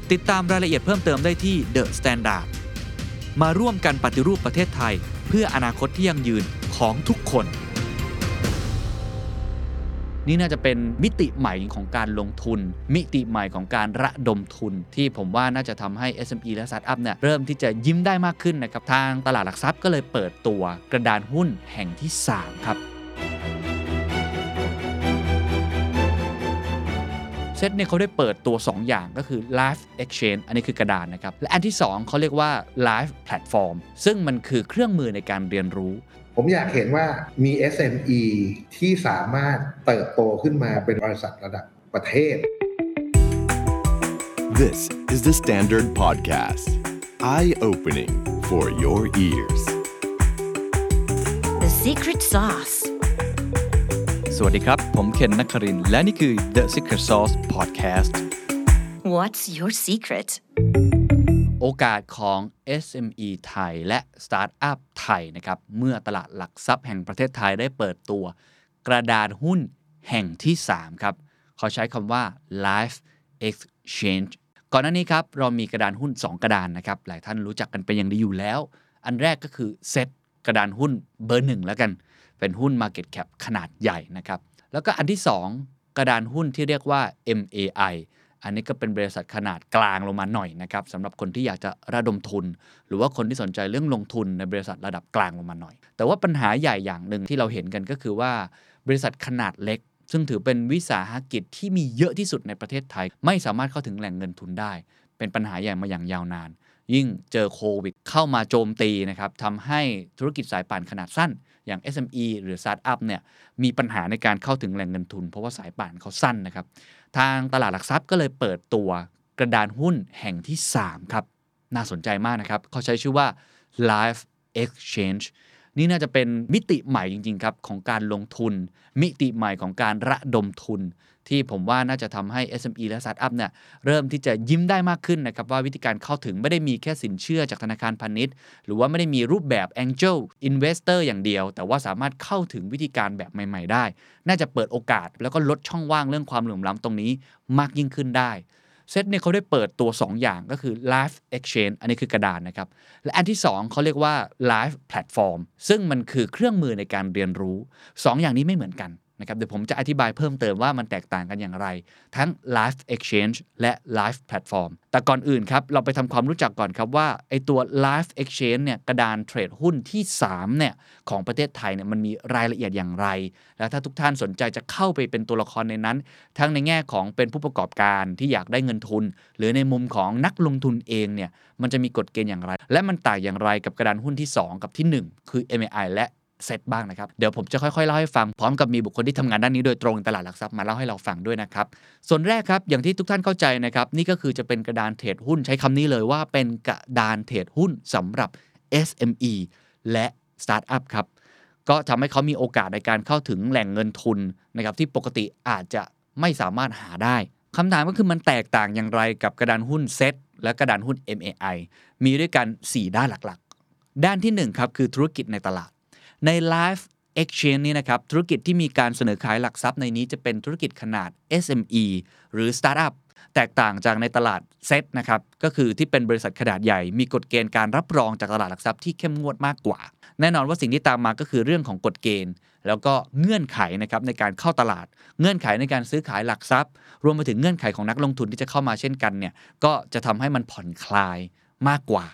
ิ ติดตามรายละเอียดเพิ่มเติมได้ที่ The Standard มาร่วมกันปฏิรูปประเทศไทย เพื่ออนาคตที่ยั่งยืนของทุกคน นี่น่าจะเป็นมิติใหม่ของการลงทุน มิติใหม่ของการระดมทุน ที่ผมว่าน่าจะทำให้ SME และ Startup เนี่ยเริ่มที่จะยิ้มได้มากขึ้นนะครับทางตลาดหลักทรัพย์ก็เลยเปิดตัวกระดานหุ้นแห่งที่ 3 ครับ เซตเนี่ยเขาได้เปิดตัว 2 อย่างก็คือ Live Exchange อันนี้คือกระดานนะครับ และอันที่ 2เขาเรียกว่า Live Platform ซึ่งมันคือเครื่องมือในการเรียนรู้ ผมอยากเห็นว่ามี SME ที่สามารถเติบโตขึ้นมาเป็นบริษัทระดับประเทศ This is the Standard Podcast. Eye opening for your ears. The secret sauce. สวัสดีครับ ผมเคนนักครินทร์และนี่คือ The Secret Sauce Podcast What's your secret? โอกาสของ SME ไทยและ Startup ไทยนะครับ เมื่อตลาดหลักทรัพย์แห่งประเทศไทยได้เปิดตัว กระดานหุ้นแห่งที่ 3 ครับ เขาใช้คำว่า Live Exchange ก่อนหน้านี้ครับ เรามีกระดานหุ้น 2 กระดานนะครับ หลายท่านรู้จักกันเป็นอย่างดีอยู่แล้ว อันแรกก็คือเซตกระดานหุ้นเบอร์หนึ่งแล้วกัน เป็นหุ้น Market Cap ขนาดใหญ่นะครับ แล้วก็อันที่ 2 กระดานหุ้นที่เรียกว่า MAI อันนี้ก็เป็นบริษัทขนาดกลางลงมาหน่อยนะครับสำหรับคนที่อยากจะระดมทุน หรือว่าคนที่สนใจเรื่องลงทุนในบริษัทระดับกลางลงมาหน่อย แต่ว่าปัญหาใหญ่อย่างหนึ่งที่เราเห็นกันก็คือว่า บริษัทขนาดเล็ก ซึ่งถือเป็นวิสาหกิจที่มีเยอะที่สุดในประเทศไทย ไม่สามารถเข้าถึงแหล่งเงินทุนได้ เป็นปัญหาใหญ่มาอย่างยาวนาน ยิ่งเจอโควิดเข้ามาโจมตีนะครับทำให้ธุรกิจสายป่านขนาดสั้น อย่าง SME หรือ Startup เนี่ยมีปัญหาในการเข้าถึงแหล่งเงินทุน เพราะว่าสายป่านเขาสั้นนะครับ ทางตลาดหลักทรัพย์ก็เลยเปิดตัวกระดานหุ้นแห่งที่ 3 ครับ น่าสนใจมากนะครับ เขาใช้ชื่อว่า Live Exchange นี่น่าจะเป็นมิติใหม่จริง ๆ ครับ ของการลงทุน มิติใหม่ของการระดมทุน ที่ผมว่าน่าจะทำให้ SME และ Startup เนี่ยเริ่มที่จะยิ้มได้มากขึ้นนะครับว่าวิธีการเข้าถึงไม่ได้มีแค่สินเชื่อจากธนาคารพาณิชย์ หรือว่าไม่ได้มีรูปแบบ Angel Investor อย่างเดียว แต่ว่าสามารถเข้าถึงวิธีการแบบใหม่ ๆ ได้ น่าจะเปิดโอกาสแล้วก็ลดช่องว่างเรื่องความเหลื่อมล้ำตรงนี้มากยิ่งขึ้นได้เซตเนี่ยเขาได้เปิดตัว 2 อย่างก็คือ Live Exchange อันนี้คือกระดานนะครับ และอันที่ 2 เขาเรียกว่า Live Platform ซึ่งมันคือเครื่องมือในการเรียนรู้ 2อย่างนี้ไม่เหมือนกัน นะครับเดี๋ยวผมจะอธิบายเพิ่มเติมว่ามันแตกต่างกันอย่างไร ทั้ง Live Exchange และ Live Platform แต่ก่อนอื่นครับเราไปทำความรู้จักก่อนครับว่าไอตัว Live Exchange เนี่ยกระดานเทรดหุ้นที่3เนี่ยของประเทศไทยเนี่ยมันมีรายละเอียดอย่างไร แล้วถ้าทุกท่านสนใจจะเข้าไปเป็นตัวละครในนั้น ทั้งในแง่ของเป็นผู้ประกอบการที่อยากได้เงินทุน หรือในมุมของนักลงทุนเองเนี่ยมันจะมีกฎเกณฑ์อย่างไร และมันต่างอย่างไรกับกระดานหุ้นที่ 2 กับที่ 1 คือ MAI และ เซตบ้างนะครับ เดี๋ยวผมจะค่อยๆเล่าให้ฟังพร้อมกับมีบุคคลที่ทำงานด้านนี้โดยตรงในตลาดหลักทรัพย์มาเล่าให้เราฟังด้วยนะครับ ส่วนแรกครับอย่างที่ทุกท่านเข้าใจนะครับนี่ก็คือจะเป็นกระดานเทรดหุ้นใช้คำนี้เลยว่าเป็นกระดานเทรดหุ้นสำหรับ SME และสตาร์ทอัพครับก็ทำให้เขามีโอกาสในการเข้าถึงแหล่งเงินทุนนะครับที่ปกติอาจจะไม่สามารถหาได้คำถามก็คือมันแตกต่างอย่างไรกับกระดานหุ้นเซตและกระดานหุ้น MAI มีด้วยกัน 4 ด้านหลักๆ ด้านที่1ครับคือธุรกิจในตลาด ใน Live Exchange นี่นะครับธุรกิจที่มีการเสนอขายหลักทรัพย์ในนี้จะเป็นธุรกิจขนาด SME หรือ Startup แตกต่างจากในตลาดเซตนะครับก็คือที่เป็นบริษัทขนาดใหญ่ มีกฎเกณฑ์การรับรองจากตลาดหลักทรัพย์ที่เข้มงวดมากกว่า แน่นอนว่าสิ่งที่ตามมาก็คือเรื่องของกฎเกณฑ์ แล้วก็เงื่อนไขนะครับในการเข้าตลาด เงื่อนไขในการซื้อขายหลักทรัพย์ รวมไปถึงเงื่อนไขของนักลงทุนที่จะเข้ามาเช่นกันเนี่ยก็จะทำให้มันผ่อนคลายมากกว่า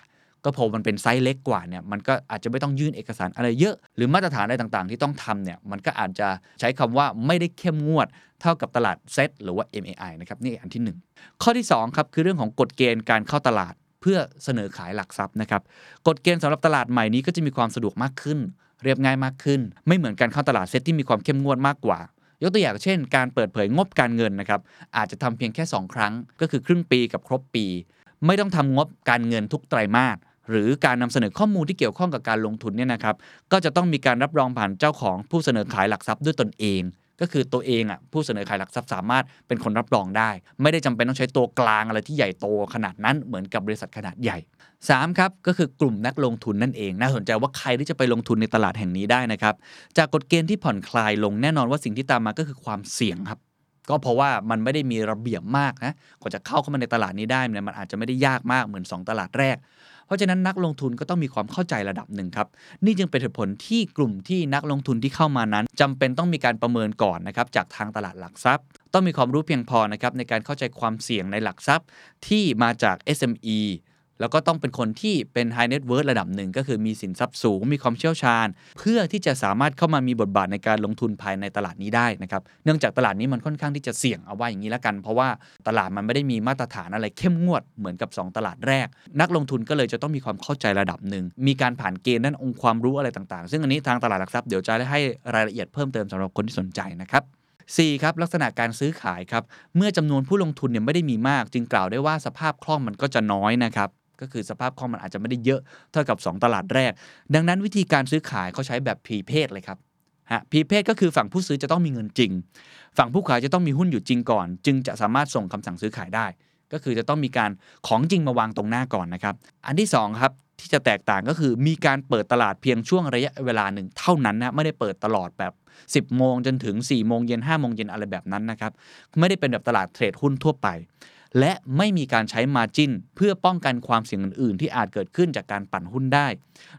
ก็พอมันเป็นไซส์เล็กกว่าเนี่ยมันก็อาจจะไม่ต้องยื่นเอกสารอะไรเยอะ หรือมาตรฐานอะไรต่างๆ ที่ต้องทำเนี่ยมันก็อาจจะใช้คำว่าไม่ได้เข้มงวด เท่ากับตลาดเซตหรือว่า MAI นะครับนี่อันที่ 1 ข้อที่2ครับคือเรื่องของกฎเกณฑ์การเข้าตลาดเพื่อเสนอขายหลักทรัพย์นะครับกฎเกณฑ์สำหรับตลาดใหม่นี้ก็จะมีความสะดวกมากขึ้น เรียบง่ายมากขึ้น ไม่เหมือนการเข้าตลาดเซตที่มีความเข้มงวดมากกว่ายกตัวอย่างเช่น การเปิดเผยงบการเงินนะครับอาจจะทำเพียงแค่ 2 ครั้ง ก็คือครึ่งปีกับครบปี ไม่ต้องทำงบการเงินทุกไตรมาส หรือการนำเสนอข้อมูลที่เกี่ยวข้องกับการลงทุนเนี่ยนะครับก็จะต้องมีการรับรองผ่านเจ้าของผู้เสนอขายหลักทรัพย์ด้วยตนเอง ก็คือตัวเองอะผู้เสนอขายหลักทรัพย์สามารถเป็นคนรับรองได้ ไม่ได้จำเป็นต้องใช้ตัวกลางอะไรที่ใหญ่โตขนาดนั้นเหมือนกับบริษัทขนาดใหญ่ 3. ครับก็คือกลุ่มนักลงทุนนั่นเอง น่าสนใจว่าใครที่จะไปลงทุนในตลาดแห่งนี้ได้นะครับจากกฎเกณฑ์ที่ผ่อนคลายลงแน่นอนว่าสิ่งที่ตามมาก็คือความเสี่ยงครับก็เพราะว่ามันไม่ได้มีระเบียบมากนะกว่าจะเข้าเข้ามาในตลาดนี้ได้เนี่ยมันอาจจะไม่ได้ยากมากเหมือน 2 ตลาดแรก เพราะฉะนั้นนักลงทุนก็ต้องมีความเข้าใจระดับหนึ่งครับ นี่จึงเป็นเหตุผลที่กลุ่มที่นักลงทุนที่เข้ามานั้นจำเป็นต้องมีการประเมินก่อนนะครับจากทางตลาดหลักทรัพย์ ต้องมีความรู้เพียงพอนะครับในการเข้าใจความเสี่ยงในหลักทรัพย์ที่มาจาก SME แล้วก็ต้องเป็นคนที่เป็น high net worth ระดับหนึ่งก็คือมีสินทรัพย์สูง มีความเชี่ยวชาญ เพื่อที่จะสามารถเข้ามามีบทบาทในการลงทุนภายในตลาดนี้ได้นะครับ เนื่องจากตลาดนี้มันค่อนข้างที่จะเสี่ยงเอาไว่าอย่างนี้แล้วกัน เพราะว่าตลาดมันไม่ได้มีมาตรฐานอะไรเข้มงวดเหมือนกับ 2 ตลาดแรก นักลงทุนก็เลยจะต้องมีความเข้าใจระดับหนึ่ง มีการผ่านเกณฑ์ด้านองค์ความรู้อะไรต่างๆ ซึ่งอันนี้ทางตลาดหลักทรัพย์เดี๋ยวจะได้ให้รายละเอียดเพิ่มเติมสำหรับคนที่สนใจนะครับ 4 ครับลักษณะการซื้อขายครับเมื่อจำนวนผู้ลงทุนเนี่ยไม่ได้มีมาก จึงกล่าวได้ว่าสภาพคล่องมันก็จะน้อยนะครับ ก็คือสภาพคล่องมันอาจจะไม่ได้เยอะเท่ากับ 2 ตลาดแรก ดังนั้นวิธีการซื้อขายเขาใช้แบบพรีเพดเลยครับฮะพรีเพดก็คือฝั่งผู้ซื้อจะต้องมีเงินจริง ฝั่งผู้ขายจะต้องมีหุ้นอยู่จริงก่อน จึงจะสามารถส่งคำสั่งซื้อขายได้ ก็คือจะต้องมีการของจริงมาวางตรงหน้าก่อนนะครับ อันที่2ครับที่จะแตกต่างก็คือมีการเปิดตลาดเพียงช่วงระยะเวลาหนึ่งเท่านั้นนะไม่ได้เปิดตลอดแบบ 10 โมงจนถึง4โมงเย็น5โมงเย็นอะไรแบบนั้นนะครับไม่ได้เป็นแบบตลาดเทรดหุ้นทั่วไป และไม่มีการใช้มาจินเพื่อป้องกันความเสี่ยงอื่นๆ ที่อาจเกิดขึ้นจากการปั่นหุ้นได้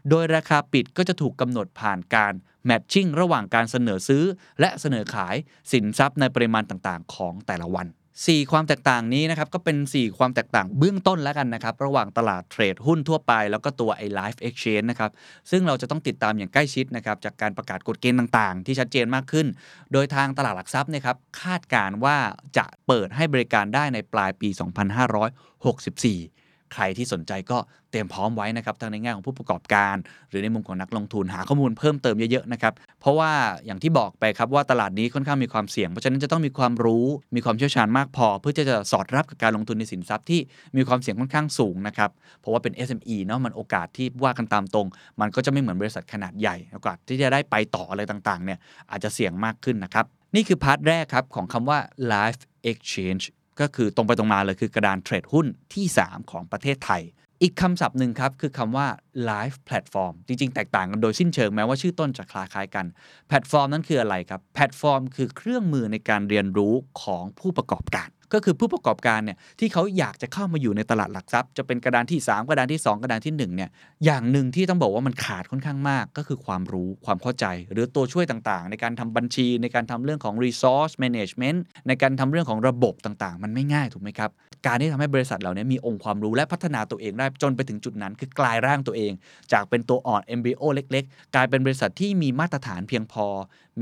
โดยราคาปิดก็จะถูกกำหนดผ่านการแมทชิ่งระหว่างการเสนอซื้อ และเสนอขายสินทรัพย์ในปริมาณต่างๆ ของแต่ละวัน 4 ความแตกต่างนี้นะครับก็เป็น 4 ความแตกต่างเบื้องต้นแล้วกันนะครับ ระหว่างตลาดเทรดหุ้นทั่วไป แล้วก็ตัวไอ้ Live Exchange นะครับซึ่งเราจะต้องติดตามอย่างใกล้ชิดนะครับจากการประกาศกฎเกณฑ์ต่างๆ ที่ชัดเจนมากขึ้น โดยทางตลาดหลักทรัพย์นะครับคาดการณ์ว่าจะเปิดให้บริการได้ในปลายปี 2564 ใครที่สนใจก็เตรียมพร้อมไว้นะครับทั้งในแง่ของผู้ประกอบการ หรือในมุมของนักลงทุนหาข้อมูลเพิ่มเติมเยอะๆนะครับเพราะว่าอย่างที่บอกไปครับว่าตลาดนี้ค่อนข้างมีความเสี่ยง เพราะฉะนั้นจะต้องมีความรู้มีความเชี่ยวชาญมากพอ เพื่อจะจะสอดรับกับการลงทุนในสินทรัพย์ที่มีความเสี่ยงค่อนข้างสูงนะครับเพราะว่าเป็น SME เนาะมันโอกาสที่ว่ากันตามตรง มันก็จะไม่เหมือนบริษัทขนาดใหญ่โอกาสที่จะได้ไปต่ออะไรต่างๆเนี่ยอาจจะเสี่ยงมากขึ้นนะครับนี่คือ part แรกครับของคำว่า live exchange ก็คือตรงไปตรงมาเลยคือกระดานเทรดหุ้นที่ 3 ของประเทศไทย อีกคำศัพท์หนึ่งครับ คือคำว่า live platform จริง ๆ แตกต่างกันโดยสิ้นเชิงแม้ว่าชื่อต้นจะคล้ายๆกัน แพลตฟอร์มนั้นคืออะไรครับ แพลตฟอร์มคือเครื่องมือในการเรียนรู้ของผู้ประกอบการ ก็คือผู้ประกอบการเนี่ยที่เขาอยากจะเข้ามาอยู่ในตลาดหลักทรัพย์ จะเป็นกระดานที่ 3 กระดานที่ 2 กระดานที่1เนี่ยอย่างหนึ่งที่ต้องบอกว่ามันขาดค่อนข้างมาก ก็คือความรู้ความเข้าใจ หรือตัวช่วยต่างๆ ในการทำบัญชีในการทำเรื่องของ resource management ในการทำเรื่องของระบบต่างๆ มันไม่ง่ายถูกไหมครับการที่ทำให้บริษัทเหล่านี้มีองค์ความรู้และพัฒนาตัวเองได้จนไปถึงจุดนั้น คือกลายร่างตัวเอง จากเป็นตัวอ่อน MBO เล็ก ๆ กลายเป็นบริษัทที่มีมาตรฐานเพียงพอ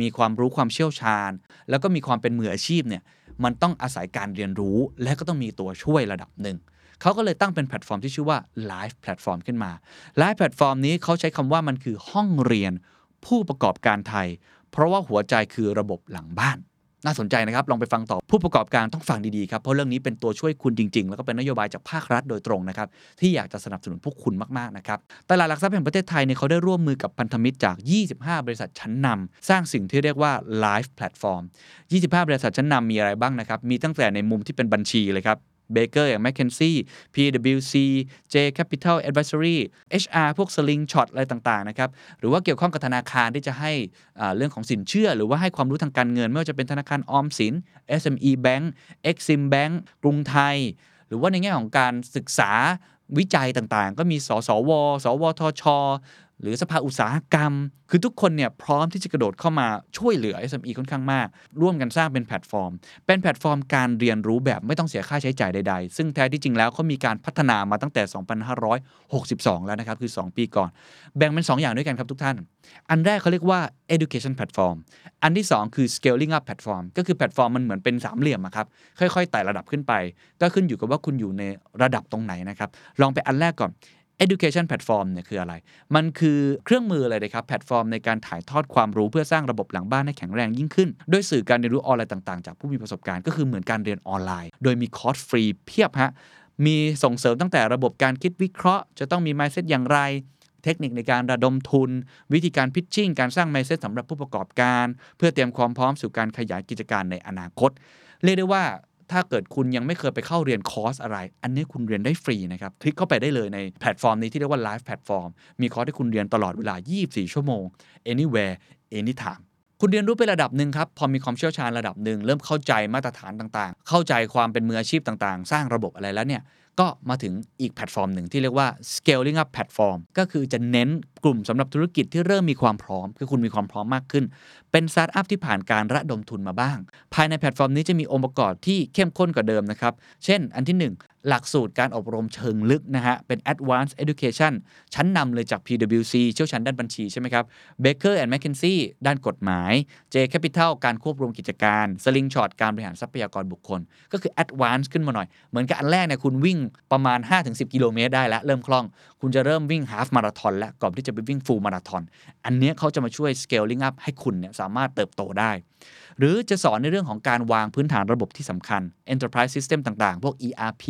มีความรู้ความเชี่ยวชาญ แล้วก็มีความเป็นมืออาชีพเนี่ย มันต้องอาศัยการเรียนรู้และก็ต้องมีตัวช่วยระดับหนึ่งเขาก็เลยตั้งเป็นแพลตฟอร์มที่ชื่อว่า Live Platform ขึ้นมา Live Platform นี้เขาใช้คำว่ามันคือห้องเรียนผู้ประกอบการไทย เพราะว่าหัวใจคือระบบหลังบ้าน น่าสนใจนะครับ ลองไปฟังต่อผู้ประกอบการต้องฟังดีๆครับ เพราะเรื่องนี้เป็นตัวช่วยคุณจริง ๆ แล้วก็เป็นนโยบายจากภาครัฐโดยตรงนะครับที่อยากจะสนับสนุนพวกคุณมากๆนะครับตลาดหลักทรัพย์แห่งประเทศไทยเนี่ยเขาได้ร่วมมือกับพันธมิตรจาก 25 บริษัทชั้นนำสร้างสิ่งที่เรียกว่า Live Platform 25 บริษัทชั้นนำมีอะไรบ้างนะครับมีตั้งแต่ในมุมที่เป็นบัญชีเลยครับ เบเกอร์อย่าง McKinsey PwC J Capital Advisory HR พวก Slingshot อะไรต่างๆนะครับหรือว่าเกี่ยวข้องกับธนาคารที่จะให้เรื่องของสินเชื่อ หรือว่าให้ความรู้ทางการเงิน ไม่ว่าจะเป็นธนาคารออมสิน SME Bank Exim Bank กรุงไทย หรือว่าในแง่ของการศึกษาวิจัยต่างๆ ก็มีสสว สวทช หรือสภาอุตสาหกรรม คือทุกคนเนี่ยพร้อมที่จะกระโดดเข้ามาช่วยเหลือ SME ค่อนข้างมาก ร่วมกันสร้างเป็นแพลตฟอร์ม เป็นแพลตฟอร์มการเรียนรู้แบบไม่ต้องเสียค่าใช้จ่ายใดๆ ซึ่งแท้ที่จริงแล้วเขามีการพัฒนามาตั้งแต่ 2562 แล้วนะครับ คือ 2 ปีก่อน แบ่งเป็น 2 อย่างด้วยกันครับทุกท่าน อันแรกเขาเรียกว่า education platform อันที่ 2 คือ scaling up platform ก็คือแพลตฟอร์มมันเหมือนเป็นสามเหลี่ยมครับค่อยๆไต่ระดับขึ้นไป ก็ขึ้นอยู่กับว่าคุณอยู่ในระดับตรงไหนนะครับลองไปอันแรกก่อน education platform เนี่ยคืออะไร มันคือเครื่องมือเลยนะครับ แพลตฟอร์มในการถ่ายทอดความรู้เพื่อสร้างระบบหลังบ้านให้แข็งแรงยิ่งขึ้น ด้วยสื่อการเรียนรู้ออนไลน์ต่างๆ จากผู้มีประสบการณ์ก็คือเหมือนการเรียนออนไลน์ โดยมีคอร์สฟรีเพียบฮะ มีส่งเสริมตั้งแต่ระบบการคิดวิเคราะห์ จะต้องมี mindset อย่างไร เทคนิคในการระดมทุน วิธีการ pitching การสร้าง mindset สำหรับผู้ประกอบการ เพื่อเตรียมความพร้อมสู่การขยายกิจการในอนาคต เรียกได้ว่า ถ้าเกิดคุณยังไม่เคยไปเข้าเรียนคอร์สอะไร อันนี้คุณเรียนได้ฟรีนะครับ คลิกเข้าไปได้เลยในแพลตฟอร์มนี้ที่เรียกว่า Live Platform มีคอร์สให้คุณเรียนตลอดเวลา 24 ชั่วโมง anywhere anytime คุณเรียนรู้ไประดับหนึ่งครับ พอมีความเชี่ยวชาญระดับหนึ่ง เริ่มเข้าใจมาตรฐานต่างๆ เข้าใจความเป็นมืออาชีพต่างๆ สร้างระบบอะไรแล้วเนี่ย ก็มาถึงอีกแพลตฟอร์มหนึ่งที่เรียกว่า scaling up platform ก็คือจะเน้นกลุ่มสำหรับธุรกิจที่เริ่มมีความพร้อม คือคุณมีความพร้อมมากขึ้น เป็นสตาร์ทอัพที่ผ่านการระดมทุนมาบ้าง ภายในแพลตฟอร์มนี้จะมีองค์ประกอบที่เข้มข้นกว่าเดิมนะครับ เช่น อันที่1 หลักสูตรการอบรมเชิงลึกนะฮะ เป็น advanced education ชั้นนำเลยจาก PwC เชี่ยวชาญด้านบัญชีใช่ไหมครับ Baker and McKenzie ด้านกฎหมาย J Capital การควบรวมกิจการ Slingshot การบริหารทรัพยากรบุคคล ก็คือ advanced ขึ้นมาหน่อย เหมือนกับอันแรกเนี่ยคุณวิ่งประมาณ 5-10 กิโลเมตรได้แล้ว เริ่มคล่อง คุณจะเริ่มวิ่ง half marathon แล้วก่อนที่จะไปวิ่ง full marathon อันเนี้ยเขาจะมาช่วย scaling up ให้คุณเนี่ยสามารถเติบโตได้หรือจะสอนในเรื่องของการวางพื้นฐานระบบที่สำคัญ enterprise system ต่างๆ พวก ERP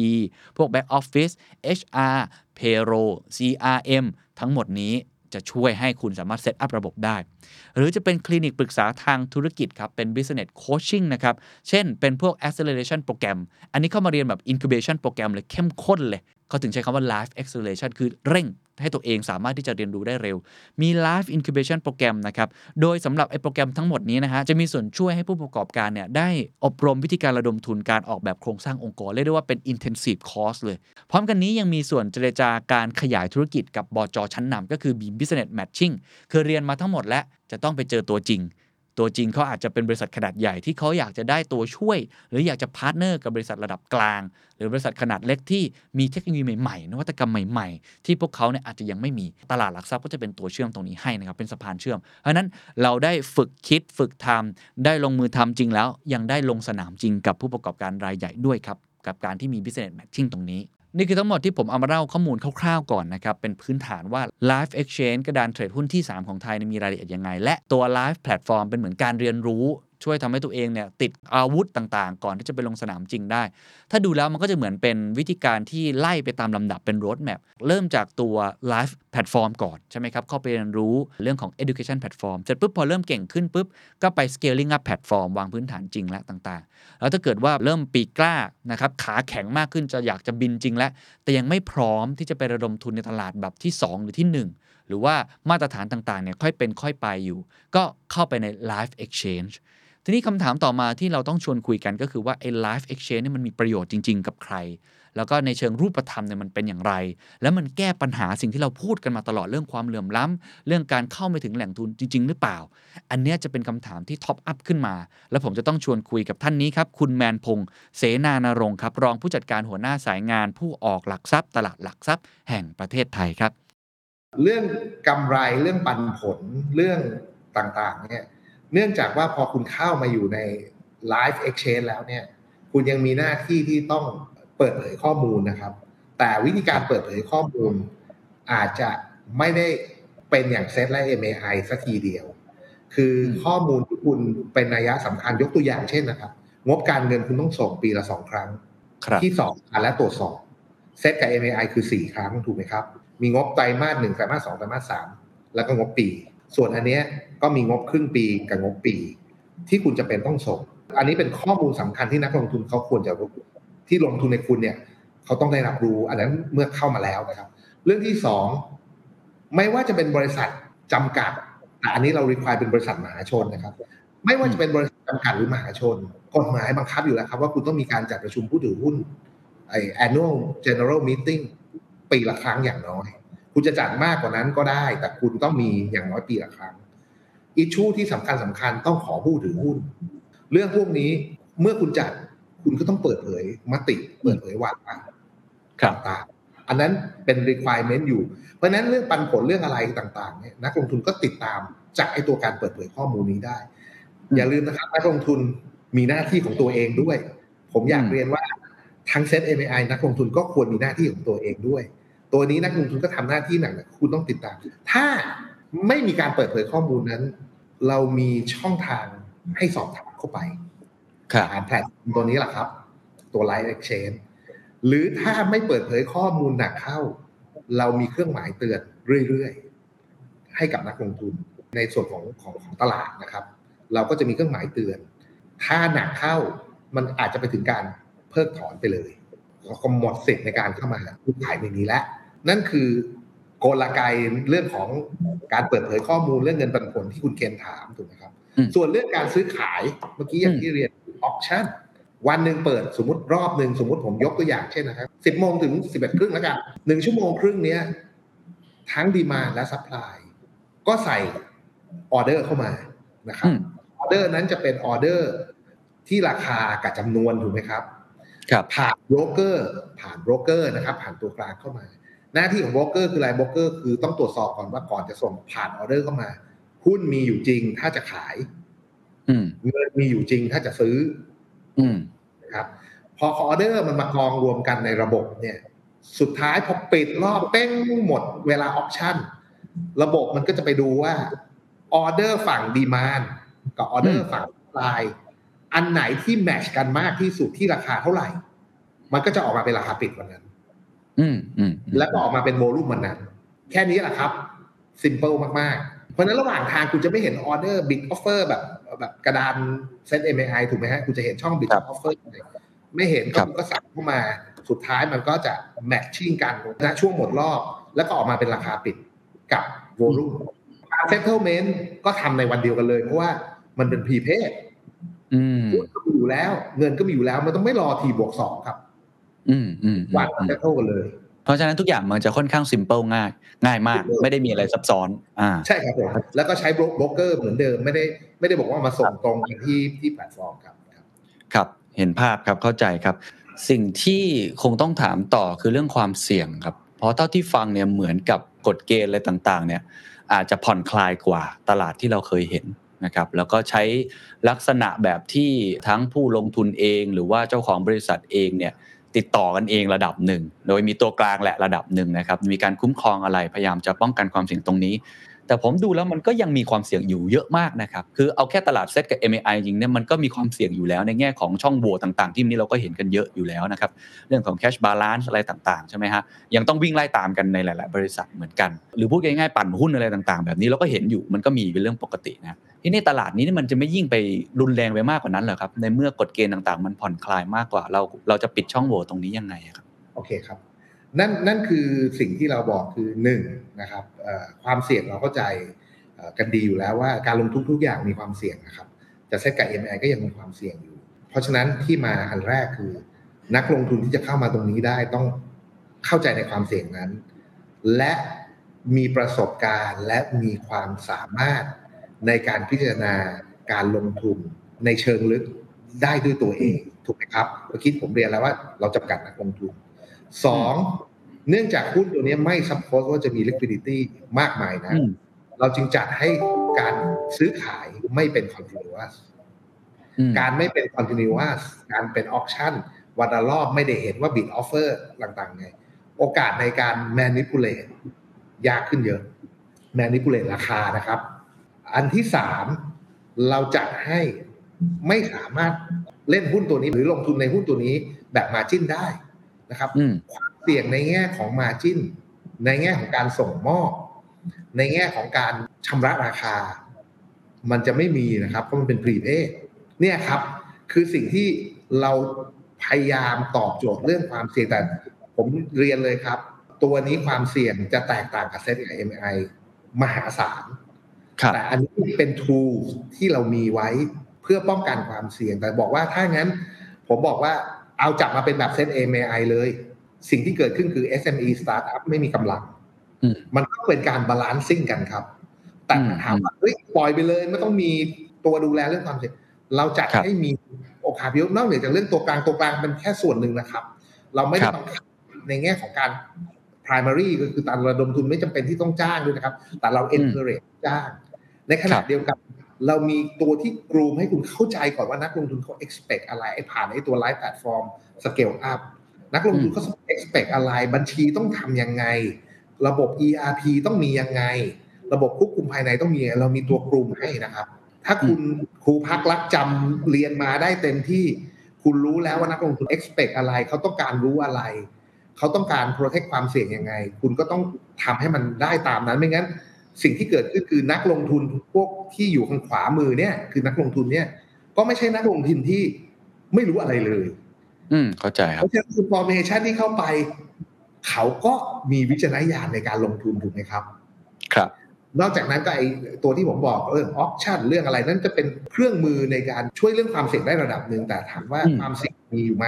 พวก back office HR payroll CRM ทั้งหมดนี้จะช่วยให้คุณสามารถเซตอัพระบบได้ หรือจะเป็นคลินิกปรึกษาทางธุรกิจครับ เป็น business coaching นะครับ เช่นเป็นพวก acceleration โปรแกรมอันนี้เข้ามาเรียนแบบ incubation โปรแกรมเลยเข้มข้นเลย เขาถึงใช้คำว่า life acceleration คือเร่งให้ตัวเองสามารถที่จะเรียนรู้ได้เร็ว มี life incubation โปรแกรมนะครับ โดยสำหรับไอ้โปรแกรมทั้งหมดนี้นะฮะ จะมีส่วนช่วยให้ผู้ประกอบการเนี่ยได้อบรมวิธีการระดมทุนการออกแบบโครงสร้างองค์กร เรียกได้ว่าเป็น intensive course เลย พร้อมกันนี้ยังมีส่วนเจรจาการขยายธุรกิจกับบจชั้นนำก็คือ business matching คือเรียนมาทั้งหมดและจะต้องไปเจอตัวจริง ตัวจริงเขาอาจจะเป็นบริษัทขนาดใหญ่ที่เขาอยากจะได้ตัวช่วย หรืออยากจะ partner กับบริษัทระดับกลาง หรือบริษัทขนาดเล็กที่มีเทคโนโลยีใหม่ๆ นวัตกรรมใหม่ๆ ที่พวกเขาเนี่ยอาจจะยังไม่มีตลาดหลักทรัพย์ก็จะเป็นตัวเชื่อมตรงนี้ให้นะครับเป็นสะพานเชื่อม เพราะนั้นเราได้ฝึกคิดฝึกทำได้ลงมือทำจริงแล้ว ยังได้ลงสนามจริงกับผู้ประกอบการรายใหญ่ด้วยครับกับการที่มี business matching ตรงนี้ นี่คือทั้งหมดที่ผมเอามาเล่าข้อมูลคร่าวๆก่อนนะครับ เป็นพื้นฐานว่า Live Exchange กระดานเทรดหุ้นที่ 3 ของไทยเนี่ยมีรายละเอียดยังไง และตัว Live Platform เป็นเหมือนการเรียนรู้ ช่วยทำให้ตัวเองเนี่ยติดอาวุธต่างๆ ก่อนที่จะไปลงสนามจริงได้ ถ้าดูแล้วมันก็จะเหมือนเป็นวิธีการที่ไล่ไปตามลำดับเป็น road map เริ่มจากตัว Live Platform ก่อนใช่ไหมครับ เข้าไปเรียนรู้เรื่องของ education platform เสร็จปุ๊บพอเริ่มเก่งขึ้นปุ๊บ ก็ไป scaling up platform วางพื้นฐานจริงและต่างๆ แล้วถ้าเกิดว่าเริ่มปีกกล้านะครับขาแข็งมากขึ้นจะอยากจะบินจริงแล้ว แต่ยังไม่พร้อมที่จะไประดมทุนในตลาดแบบที่ 2 หรือที่ 1หรือว่ามาตรฐานต่างๆเนี่ยค่อยเป็นค่อยไปอยู่ ก็เข้าไปใน live exchange ทีนี้คำถามต่อมาที่เราต้องชวนคุยกันก็คือว่าไอ้ live exchange นี่มันมีประโยชน์จริง ๆ กับใคร แล้วก็ในเชิงรูปธรรมเนี่ยมันเป็นอย่างไร แล้วมันแก้ปัญหาสิ่งที่เราพูดกันมาตลอดเรื่องความเหลื่อมล้ำเรื่องการเข้าไม่ถึงแหล่งทุนจริง ๆ หรือเปล่า อันเนี้ยจะเป็นคำถามที่ท็อปอัพขึ้นมา แล้วผมจะต้องชวนคุยกับท่านนี้ครับคุณแมนพงษ์เสนานรงค์ครับรองผู้จัดการหัวหน้าสายงาน ผู้ออกหลักทรัพย์ ตลาดหลักทรัพย์ แห่งประเทศไทยครับ เรื่องกำไรเรื่องปันผลเรื่องต่างๆเนี่ย เนื่องจากว่าพอคุณเข้ามาอยู่ใน Live Exchange แล้วเนี่ย คุณยังมีหน้าที่ที่ต้องเปิดเผยข้อมูลนะครับ แต่วิธีการเปิดเผยข้อมูล อาจจะไม่ได้เป็นอย่างเซตและ MAI สักทีเดียว คือข้อมูลที่คุณเป็นนัยสำคัญยกตัวอย่างเช่นนะครับ งบการเงินคุณต้องส่งปีละสองครั้งครับที่สองและตรวจสอบเซตกับ MAI คือ4ครั้งถูกไหมครับ มีงบไตรมาสหนึ่งไตรมาสสองไตรมาสสามแล้วก็งบปี ส่วนอันเนี้ย ก็มีงบครึ่งปีกับงบปี ที่คุณจะเป็นต้องส่ง อันนี้เป็นข้อมูลสำคัญที่นักลงทุนเขาควรจะรู้ที่ลงทุนในคุณเนี่ยเขาต้องได้รับรู้ อันนั้นเมื่อเข้ามาแล้วนะครับ เรื่องที่สองไม่ว่าจะเป็นบริษัทจำกัดแต่อันนี้เรา require เป็นบริษัทมหาชนนะครับ ไม่ว่าจะเป็นบริษัทจำกัดหรือมหาชนกฎหมายบังคับอยู่แล้วครับ ว่าคุณต้องมีการจัดประชุมผู้ถือหุ้นไอ้ annual general meeting ปีละครั้งอย่างน้อย คุณจะจัดมากกว่านั้นก็ได้ แต่คุณต้องมีอย่างน้อยปีละครั้ง อิชชูที่สำคัญสำคัญต้องขอผู้ถือหุ้น เรื่องพวกนี้เมื่อคุณจัดคุณก็ต้องเปิดเผยมติเปิดเผยวาระครับต่างๆอันนั้นเป็น requirement อยู่ เพราะฉะนั้นเรื่องปันผลเรื่องอะไรต่างๆเนี่ยนักลงทุนก็ติดตามจากไอตัวการเปิดเผยข้อมูลนี้ได้อืมอย่าลืมนะครับนักลงทุนมีหน้าที่ของตัวเองด้วย ผมอยากอืมเรียนว่าทั้งเซ็ต MAI นักลงทุนก็ควรมีหน้าที่ของตัวเองด้วย ตัวนี้นักลงทุนก็ทำหน้าที่หนักๆคุณต้องติดตาม ถ้า ไม่มีการเปิดเผยข้อมูลนั้น เรามีช่องทางให้สอบถามเข้าไปครับผ่านแพลตฟอร์มตัวนี้แหละครับ ตัว Live Exchange หรือถ้าไม่เปิดเผยข้อมูลหนักเข้า เรามีเครื่องหมายเตือนเรื่อยๆ ให้กับนักลงทุนในส่วนของของของตลาดนะครับ เราก็จะมีเครื่องหมายเตือน ถ้าหนักเข้ามันอาจจะไปถึงการเพิกถอนไปเลยก็หมดสิทธิ์ในการเข้ามาซื้อขายในนี้แล้วนั่นคือ กลไกเรื่องของการเปิดเผยข้อมูลเรื่องเงินปันผลที่คุณเคนถามถูกไหมครับอืมส่วนเรื่องการซื้อขายเมื่อกี้อย่างที่เรียนออ t ชั่นวันหนึ่งเปิดสมมติรอบหนึ่งสมมติผมยกตัวอย่างเช่นนะครับสิบโมงถึงสิบเอ็ดครึ่งแล้วกันหนึ่งชั่วโมงครึ่งเนี้ยทั้ง demand และ supply ก็ใส่ออเดอร์เข้ามานะครับอืมออเดอร์นั้นจะเป็นออเดอร์ที่ราคากับจำนวนถูกไหมครับ ครับ ผ่านโบรกเกอร์ ผ่านโบรกเกอร์นะครับ ผ่านตัวกลางเข้ามา หน้าที่ของโบรกเกอร์คืออะไรโบรกเกอร์คือต้องตรวจสอบก่อนว่าก่อนจะส่งผ่านออเดอร์เข้ามาหุ้นมีอยู่จริงถ้าจะขายอืมเงินมีอยู่จริงถ้าจะซื้ออืมนะครับ พอออเดอร์มันมากองรวมกันในระบบเนี่ย สุดท้ายพอปิดรอบเป้งหมดเวลาออ t ชั่น ระบบมันก็จะไปดูว่าออเดอร์ฝั่ง demand กับออเดอร์ฝั่ง supply อันไหนที่ match กันมากที่สุดที่ราคาเท่าไหร่ มันก็จะออกมาเป็นราคาปิดวันนั้น อืมอืมแล้วก็ออกมาเป็น volume วันนั้นแค่นี้แหละครับซิมเ l ิลมากๆ เพราะฉะนั้นระหว่างทางคุณจะไม่เห็นออเดอร์ bid offer แบบแบบกระดานเซ็ต MAI ถูกไหมฮะ คุณจะเห็นช่อง bid offer ไม่เห็นก็คุณก็สั่งเข้ามาสุดท้ายมันก็จะ matching กันนะช่วงหมดรอบ แล้วก็ออกมาเป็นราคาปิดกับ volume การ settlement ก็ทำในวันเดียวกันเลย เพราะว่ามันเป็น prepaid อืมหุ้นก็มีอยู่แล้ว เงินก็มีอยู่แล้ว มันต้องไม่รอ T บวกสองครับ อืมอืมวัน settle กันเลย เพราะฉะนั้นทุกอย่างมันจะค่อนข้างซิมเ l ิลง่าย ง่ายมาก ไม่ได้มีอะไรซับซ้อน อ่า ใช่ครับผมแล้วก็ใช้โบรกเกอร์เหมือนเดิมไม่ได้ไม่ได้บอกว่ามาส่งตรงกันที่ที่แพลตฟอร์มครับครับ ครับ เห็นภาพครับเข้าใจครับ สิ่งที่คงต้องถามต่อคือเรื่องความเสี่ยงครับ เพราะเท่าที่ฟังเนี่ยเหมือนกับกฎเกณฑ์อะไรต่าง ๆ เนี่ย อาจจะผ่อนคลายกว่าตลาดที่เราเคยเห็นนะครับแล้วก็ใช้ลักษณะแบบที่ทั้งผู้ลงทุนเอง หรือว่าเจ้าของบริษัทเองเนี่ย ติดต่อกันเองระดับหนึ่ง โดยมีตัวกลางแหละระดับหนึ่งนะครับ มีการคุ้มครองอะไรพยายามจะป้องกันความเสี่ยงตรงนี้ แต่ผมดูแล้วมันก็ยังมีความเสี่ยงอยู่เยอะมากนะครับ คือเอาแค่ตลาดเซ็ตกับ MAI จริงเนี่ยมันก็มีความเสี่ยงอยู่แล้วในแง่ของช่องโหว่ต่างๆ ที่นี้เราก็เห็นกันเยอะอยู่แล้วนะครับ เรื่องของ cash balance อะไรต่างๆ ใช่ไหมฮะ ยังต้องวิ่งไล่ตามกันในหลายๆ บริษัทเหมือนกัน หรือพูดง่ายๆ ปั่นหุ้นอะไรต่างๆ แบบนี้เราก็เห็นอยู่มันก็มีเป็นเรื่องปกตินะที่นี่ตลาดนี้นี่มันจะไม่ยิ่งไปรุนแรงไปมากกว่านั้นเหรอครับในเมื่อกฎเกณฑ์ต่างๆ มันผ่อนคลายมากกว่าเราเราจะปิดช่องโหว่ตรงนี้ยังไงครับโอเคครับ นั่นนั่นคือสิ่งที่เราบอกคือหนึ่งนะครับความเสี่ยงเราเข้าใจกันดีอยู่แล้วว่าการลงทุนทุกอย่างมีความเสี่ยงนะครับจะเซตกับ MI ก็ยังมีความเสี่ยงอยู่ เพราะฉะนั้นที่มาอันแรกคือ นักลงทุนที่จะเข้ามาตรงนี้ได้ต้องเข้าใจในความเสี่ยงนั้น และมีประสบการณ์และมีความสามารถในการพิจารณาการลงทุนในเชิงลึกได้ด้วยตัวเองถูกไหมครับเมื่อกี้ผมเรียนแล้วว่าเราจำกัดนักลงทุน สองเนื่องจากหุ้นตัวนี้ไม่ support ว่าจะมี liquidity มากมายนะอืมเราจึงจัดให้การซื้อขายไม่เป็น continuous อืมการไม่เป็น continuous การเป็น auction วันละรอบไม่ได้เห็นว่า bid offer ต่างๆไง โอกาสในการ manipulate ยากขึ้นเยอะ manipulate ราคานะครับ อันที่สามเราจัดให้ไม่สามารถเล่นหุ้นตัวนี้หรือลงทุนในหุ้นตัวนี้แบบ margin ได้ นะครับอืมความเสี่ยงในแง่ของ margin ในแง่ของการส่งมอบ ในแง่ของการชำระราคา มันจะไม่มีนะครับเพราะมันเป็น prepaid เนี่ยครับ คือสิ่งที่เราพยายามตอบโจทย์เรื่องความเสี่ยงแต่ผมเรียนเลยครับ ตัวนี้ความเสี่ยงจะแตกต่างกับเซ็ตกับ MI มหาศาลครับแต่อันนี้เป็น tool ที่เรามีไว้เพื่อป้องกันความเสี่ยงแต่บอกว่าถ้างั้น ผมบอกว่า เอาจับมาเป็นแบบเซต MAI เลย สิ่งที่เกิดขึ้นคือ SME Startup ไม่มีกำลังอืมมันก็เป็นการ balancing กันครับ แต่อืมถามว่าเฮ้ยปล่อยไปเลยไม่ต้องมีตัวดูแลเรื่องความเสี่ยงเราจัดครับให้มีโอกาสพินอกเหนือจากเรื่องตัวกลางตัวกลางเป็นแค่ส่วนหนึ่งนะครับ เราไม่ได้ครับบังคับในแง่ของการ primary ก็คือการระดมทุนไม่จำเป็นที่ต้องจ้างด้วยนะครับ แต่เรา encourage จ้าง ในขณะเดียวกัน เรามีตัวที่กรูมให้คุณเข้าใจก่อนว่านักลงทุนเขา expect อะไรไอ้ผ่านไอ้ตัว live platform scale up นักลงทุนเขา expect อะไร บัญชีต้องทำยังไง ระบบ ERP ต้องมียังไง ระบบควบคุมภายในต้องมียังไงเรามีตัวกลุ่มให้นะครับ ถ้าคุณครูพักรักจำเรียนมาได้เต็มที่ คุณรู้แล้วว่านักลงทุน expect อะไร เขาต้องการรู้อะไร เขาต้องการ protect ความเสี่ยงยังไง คุณก็ต้องทำให้มันได้ตามนั้นไม่งั้น สิ่งที่เกิดขึ้นคือนักลงทุนพวกที่อยู่ข้างขวามือเนี่ย คือนักลงทุนเนี่ย ก็ไม่ใช่นักลงทุนที่ไม่รู้อะไรเลย อืมเข้าใจคเพรับราะฉะนั้น information ที่เข้าไป เขาก็มีวิจารณญาณในการลงทุนถูกไหมครับ ครับ นอกจากนั้นก็ไอตัวที่ผมบอกเรื่องออ t ชั่นเรื่องอะไรนั่นจะเป็นเครื่องมือในการช่วยเรื่องความเสี่ยงได้ระดับหนึ่งแต่ถามว่าอืมความเสี่ยงมีอยู่ไหม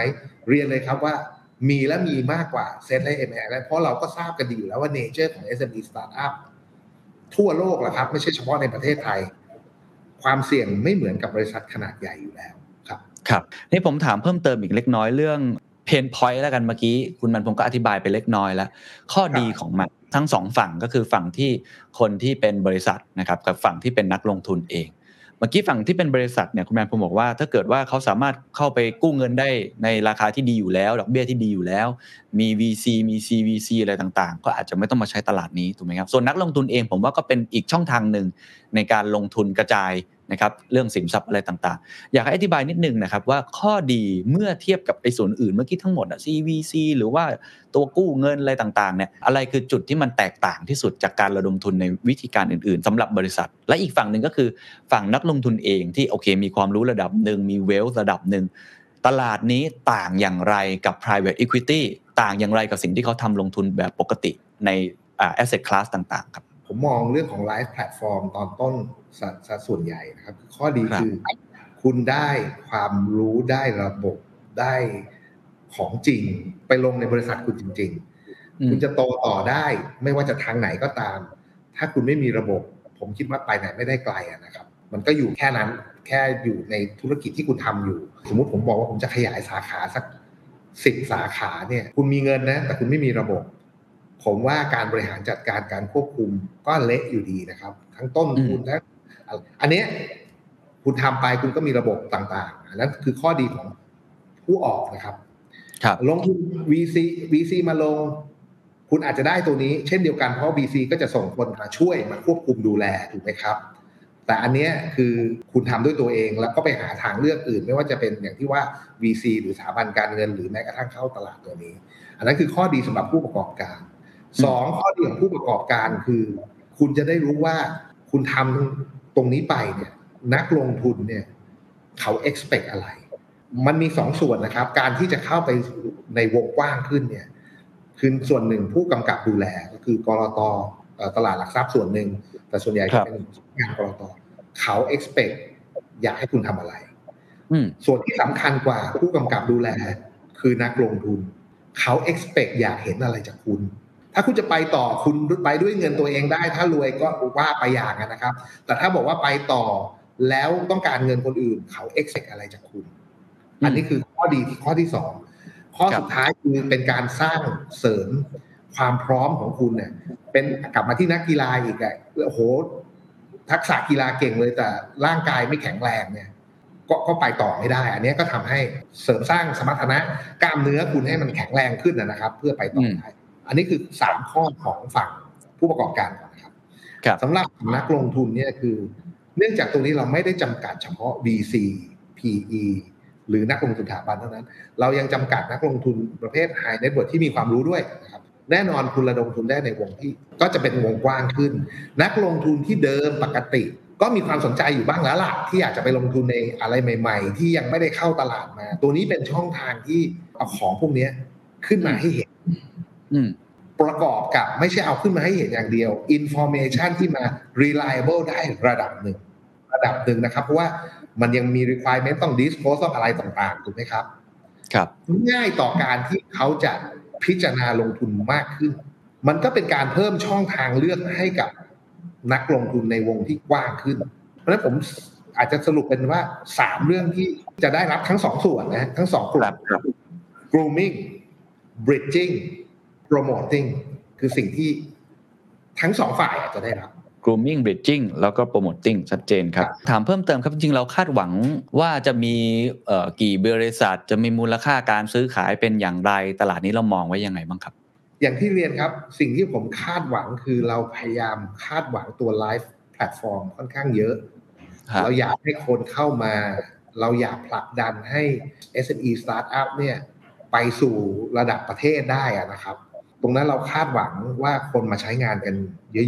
เรียนเลยครับว่ามีและมีมากกว่าเซ็ตและ m อ l เพราะเราก็ทราบกันดีอยู่แล้วว่า nature ของ SME Startup ทั่วโลกแหละครับ ไม่ใช่เฉพาะในประเทศไทย ความเสี่ยงไม่เหมือนกับบริษัทขนาดใหญ่อยู่แล้วครับครับนี่ผมถามเพิ่มเติมอีกเล็กน้อยเรื่อง pain point แล้วกันเมื่อกี้คุณแมนพงศ์ก็อธิบายไปเล็กน้อยแล้ว ข้อดีของมันทั้งสองฝั่งก็คือฝั่งที่คนที่เป็นบริษัทนะครับกับฝั่งที่เป็นนักลงทุนเอง เมื่อกี้ฝั่งที่เป็นบริษัทเนี่ยคุณแมนผมบอกว่า ถ้าเกิดว่าเขาสามารถเข้าไปกู้เงินได้ในราคาที่ดีอยู่แล้ว ดอกเบี้ยที่ดีอยู่แล้ว มี VC มี CVC อะไรต่างๆ ก็อาจจะไม่ต้องมาใช้ตลาดนี้ถูกไหมครับส่วนนักลงทุนเองผมว่าก็เป็นอีกช่องทางหนึ่งในการลงทุนกระจาย นะครับเรื่องสินทรัพย์อะไรต่างๆ อยากให้อธิบายนิดนึงนะครับว่าข้อดีเมื่อเทียบกับไอ้ส่วนอื่นเมื่อกี้ทั้งหมดอะ CVC หรือว่าตัวกู้เงินอะไรต่างๆเนี่ยอะไรคือจุดที่มันแตกต่างที่สุดจากการระดมทุนในวิธีการอื่นๆสำหรับบริษัท และอีกฝั่งหนึ่งก็คือฝั่งนักลงทุนเองที่โอเค มีความรู้ระดับหนึ่งมี wealth ระดับหนึ่งตลาดนี้ต่างอย่างไรกับ private equity ต่างอย่างไรกับสิ่งที่เขาทำลงทุนแบบปกติในอ่า asset class ต่างๆครับ ผมมองเรื่องของ LiVE Platform ตอนต้นสสส่วนใหญ่นะครับ ข้อดีครับคือคุณได้ความรู้ได้ระบบได้ของจริง ไปลงในบริษัทคุณจริงอืๆมคุณจะโตต่อได้ ไม่ว่าจะทางไหนก็ตาม ถ้าคุณไม่มีระบบ ผมคิดว่าไปไหนไม่ได้ไกลอะนะครับ มันก็อยู่แค่นั้นแค่อยู่ในธุรกิจที่คุณทำอยู่ สมมุติผมบอกว่าผมจะขยายสาขาสักสิบสาขาเนี่ย คุณมีเงินนะ แต่คุณไม่มีระบบ ผมว่าการบริหารจัดการการควบคุมก็เละอยู่ดีนะครับ ทั้งต้นทุนทั้งอันเนี้ยคุณทำไปคุณก็มีระบบต่างๆอันนั้นคือข้อดีของผู้ออกนะครับ ครับ ลงทุน VC VC มาลง คุณอาจจะได้ตัวนี้ เช่นเดียวกันเพราะ VC ก็จะส่งคนมาช่วยมาควบคุมดูแลถูกไหมครับ แต่อันเนี้ยคือคุณทำด้วยตัวเองแล้วก็ไปหาทางเลือกอื่น ไม่ว่าจะเป็นอย่างที่ว่า VC หรือสถาบันการเงิน หรือแม้กระทั่งเข้าตลาดตัวนี้ อันนั้นคือข้อดีสำหรับผู้ประกอบการ สองข้อดีของผู้ประกอบการคือ คุณจะได้รู้ว่าคุณทำตรงนี้ไปเนี่ย นักลงทุนเนี่ย เขา expect อะไร มันมีสองส่วนนะครับ การที่จะเข้าไปในวงกว้างขึ้นเนี่ยคือส่วนหนึ่งผู้กำกับดูแลก็คือกรตเอ่อตลาดหลักทรัพย์ส่วนหนึ่ง แต่ส่วนใหญ่ครัจะบเป็นงานกรตเขา expect อยากให้คุณทำอะไรอืมส่วนที่สำคัญกว่าผู้กำกับดูแล คือนักลงทุน เขา expect อยากเห็นอะไรจากคุณ ถ้าคุณจะไปต่อคุณไปด้วยเงินตัวเองได้ ถ้ารวยก็ว่าไปอย่างนั้นนะครับ แต่ถ้าบอกว่าไปต่อแล้วต้องการเงินคนอื่น เขา expect อะไรจากคุณ อันนี้คือข้อดีที่ข้อที่สองข้อครับสุดท้ายคือเป็นการสร้างเสริมความพร้อมของคุณเนี่ย เป็นกลับมาที่นักกีฬาอีกอะโอ้โหทักษะกีฬาเก่งเลยแต่ร่างกายไม่แข็งแรงเนี่ยก็ก็ไปต่อไม่ได้ อันนี้ก็ทำให้เสริมสร้างสมรรถนะกล้ามเนื้อคุณให้มันแข็งแรงขึ้นนะนะครับ เพื่อไปต่อได้ อันนี้คือสามข้อของฝั่งผู้ประกอบการก่อนนะครับครับสำหรับนักลงทุนเนี่ยคือ เนื่องจากตรงนี้เราไม่ได้จำกัดเฉพาะ VC PE หรือนักลงทุนสถาบันเท่านั้น เรายังจำกัดนักลงทุนประเภท High Net Worth ที่มีความรู้ด้วยนะครับแน่นอนคุณระดมทุนได้ในวงที่ก็จะเป็นวงกว้างขึ้น นักลงทุนที่เดิมปกติ ก็มีความสนใจอยู่บ้างแล้วล่ะที่อยากจะไปลงทุนในอะไรใหม่ ๆ ที่ยังไม่ได้เข้าตลาดมา ตัวนี้เป็นช่องทางที่เอาของพวกเนี้ยขึ้นมาให้เห็นอืม ประกอบกับไม่ใช่เอาขึ้นมาให้เห็นอย่างเดียว information ที่มา reliable ได้ระดับหนึ่ง ระดับหนึ่งนะครับ เพราะว่ามันยังมี requirement ต้อง disclose ต้องอะไรต่างๆ ถูกไหมครับ ครับ ง่ายต่อการที่เขาจะพิจารณาลงทุนมากขึ้น มันก็เป็นการเพิ่มช่องทางเลือกให้กับนักลงทุนในวงที่กว้างขึ้น เพราะฉะนั้นผมอาจจะสรุปเป็นว่าสามเรื่องที่จะได้รับทั้งสองส่วนนะทั้งสองกลุ่ครัมบครับ grooming bridging promoting คือสิ่งที่ทั้งสองฝ่ายอาจจะได้รับ grooming bridging แล้วก็ promoting ชัดเจนครับ ถามเพิ่มเติมครับ จริงๆเราคาดหวังว่าจะมีเอ่อกี่บริษัท จะมีมูลค่าการซื้อขายเป็นอย่างไร ตลาดนี้เรามองไว้ยังไงบ้างครับ อย่างที่เรียนครับ สิ่งที่ผมคาดหวังคือเราพยายามคาดหวังตัว LiVE Platform ค่อนข้างเยอะครับเราอยากให้คนเข้ามา เราอยากผลักดันให้ SME Startup เนี่ยไปสู่ระดับประเทศได้อะนะครับ ตรงนั้นเราคาดหวังว่าคนมาใช้งานกัน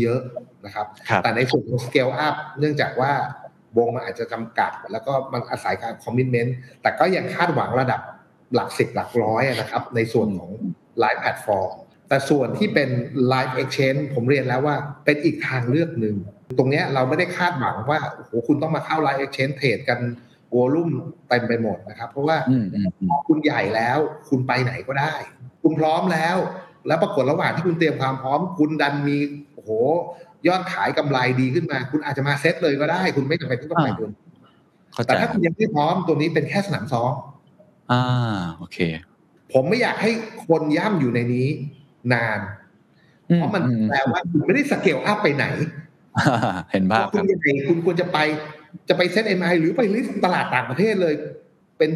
เยอะๆนะครับครับ แต่ในส่วนของ scale up เนื่องจากว่าวงมันอาจจะจำกัด แล้วก็มันอาศัยการคอมมิชเมนต์แต่ก็ยังคาดหวังระดับหลักสิบหลักร้อยอะนะครับ ในส่วนของ Live Platform แต่ส่วนที่เป็น Live Exchange ผมเรียนแล้วว่าเป็นอีกทางเลือกหนึ่ง ตรงเนี้ยเราไม่ได้คาดหวังว่าโอ้โหคุณต้องมาเข้า Live Exchange เทรดกันวอลุ่มเต็มไปหมดนะครับ เพราะว่าอืมอืมอืมคุณใหญ่แล้วคุณไปไหนก็ได้ คุณพร้อมแล้ว แล้วปรากฏระหว่างที่คุณเตรียมความพร้อม คุณดันมีโอ้โห ยอดขายกำไรดีขึ้นมา คุณอาจจะมาเซ็ตเลยก็ได้ คุณไม่จำเป็นต้องไปตัวนี้เข้าใจแต่ถ้าคุณยังไม่พร้อมตัวนี้เป็นแค่สนามซ้อมอ่าโอเค ผมไม่อยากให้คนย่ำอยู่ในนี้ นานอืเพราะมันอืแปลว่าคุณไม่ได้ scale up ไปไหนเห็นภาพคุคณรับยังไงคุณควรจะไปจะไป SET MAI หรือไป list ตลาดต่างประเทศเลย เป็น